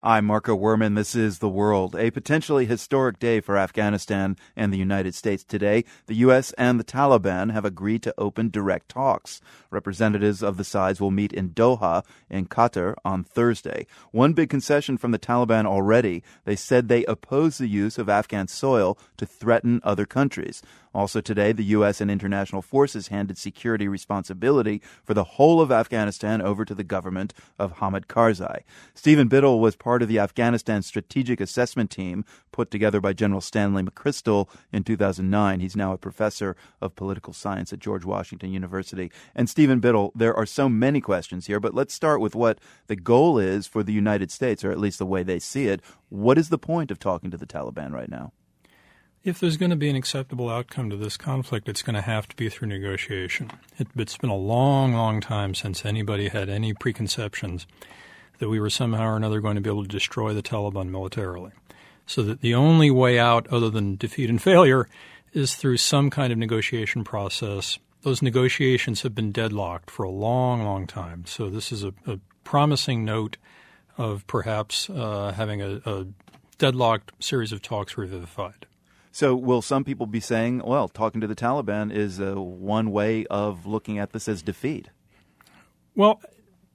I'm Marco Werman. This is The World. A potentially historic day for Afghanistan and the United States today. The U.S. and the Taliban have agreed to open direct talks. Representatives of the sides will meet in Doha, in Qatar, on Thursday. One big concession from the Taliban already. They said they oppose the use of Afghan soil to threaten other countries. Also today, the U.S. and international forces handed security responsibility for the whole of Afghanistan over to the government of Hamid Karzai. Stephen Biddle was part of the Afghanistan Strategic Assessment Team put together by General Stanley McChrystal in 2009. He's now a professor of political science at George Washington University. And Stephen Biddle, there are so many questions here, but let's start with what the goal is for the United States, or at least the way they see it. What is the point of talking to the Taliban right now? If there's going to be an acceptable outcome to this conflict, it's going to have to be through negotiation. It, has been a long, long time since anybody had any preconceptions that we were somehow or another going to be able to destroy the Taliban militarily. So that the only way out, other than defeat and failure, is through some kind of negotiation process. Those negotiations have been deadlocked for a long, long time. So this is a, a promising note of perhaps uh, having a, a deadlocked series of talks revivified. So, will some people be saying, well, talking to the Taliban is uh, one way of looking at this as defeat? Well,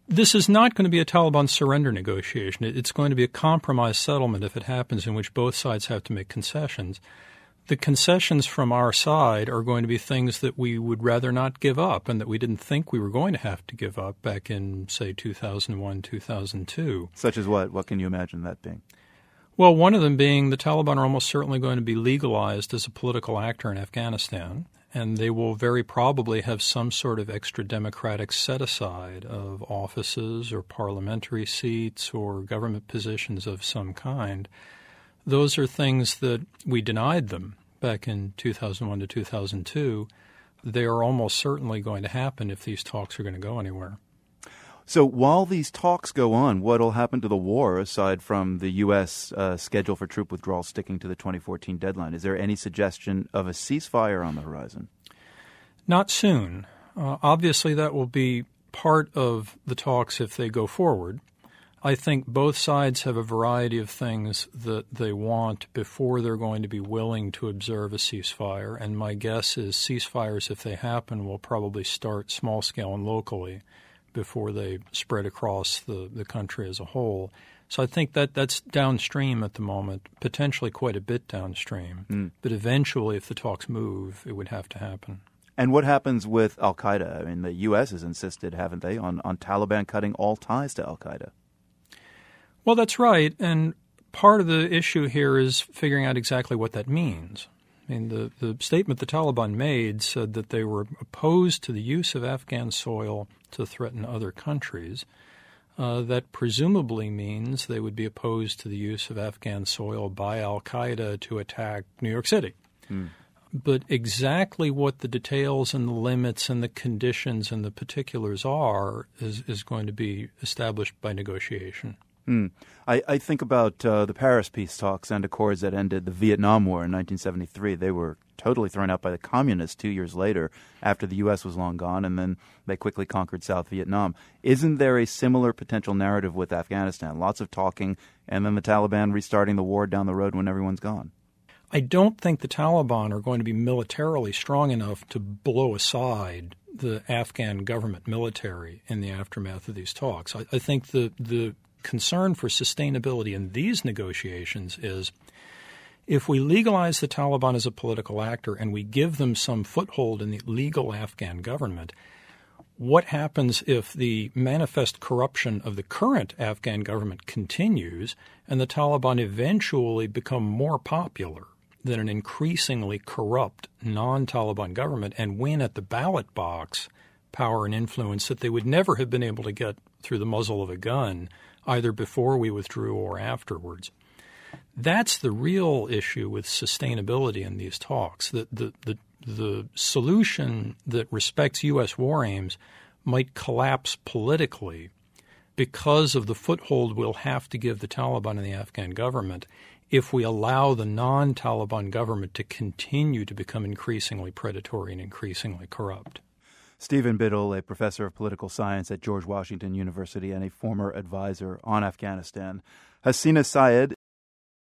this is not going to be a Taliban surrender negotiation. It's going to be a compromise settlement if it happens, in which both sides have to make concessions. The concessions from our side are going to be things that we would rather not give up and that we didn't think we were going to have to give up back in, say, 2001, 2002. Such as what? What can you imagine that being? Well, one of them being the Taliban are almost certainly going to be legalized as a political actor in Afghanistan, and they will very probably have some sort of extra democratic set aside of offices or parliamentary seats or government positions of some kind. Those are things that we denied them back in 2001 to 2002. They are almost certainly going to happen if these talks are going to go anywhere. So while these talks go on, what will happen to the war aside from the U.S. Uh, schedule for troop withdrawal sticking to the 2014 deadline? Is there any suggestion of a ceasefire on the horizon? Not soon. Uh, obviously, that will be part of the talks if they go forward. I think both sides have a variety of things that they want before they're going to be willing to observe a ceasefire. And my guess is ceasefires, if they happen, will probably start small scale and locally before they spread across the, the country as a whole. So I think that that's downstream at the moment, potentially quite a bit downstream. Mm. But eventually, if the talks move, it would have to happen. And what happens with Al Qaeda? I mean, the U.S. has insisted, haven't they, on, on Taliban cutting all ties to Al Qaeda? Well, that's right. And part of the issue here is figuring out exactly what that means. I mean, the, the statement the Taliban made said that they were opposed to the use of Afghan soil to threaten other countries. Uh, that presumably means they would be opposed to the use of Afghan soil by Al Qaeda to attack New York City. Mm. But exactly what the details and the limits and the conditions and the particulars are is, is going to be established by negotiation. Mm. I, I, think about uh, the Paris peace talks and accords that ended the Vietnam War in 1973. They were totally thrown out by the communists two years later after the U.S. was long gone, and then they quickly conquered South Vietnam. Isn't there a similar potential narrative with Afghanistan? Lots of talking, and then the Taliban restarting the war down the road when everyone's gone. I don't think the Taliban are going to be militarily strong enough to blow aside the Afghan government military in the aftermath of these talks. I, I think the, the concern for sustainability in these negotiations is if we legalize the Taliban as a political actor and we give them some foothold in the legal Afghan government, what happens if the manifest corruption of the current Afghan government continues and the Taliban eventually become more popular than an increasingly corrupt non Taliban government and win at the ballot box power and influence that they would never have been able to get through the muzzle of a gun either before we withdrew or afterwards. That's the real issue with sustainability in these talks. The, the, the, the solution that respects U.S. war aims might collapse politically because of the foothold we'll have to give the Taliban and the Afghan government if we allow the non Taliban government to continue to become increasingly predatory and increasingly corrupt. Stephen Biddle, a professor of political science at George Washington University and a former advisor on Afghanistan. Hasina Syed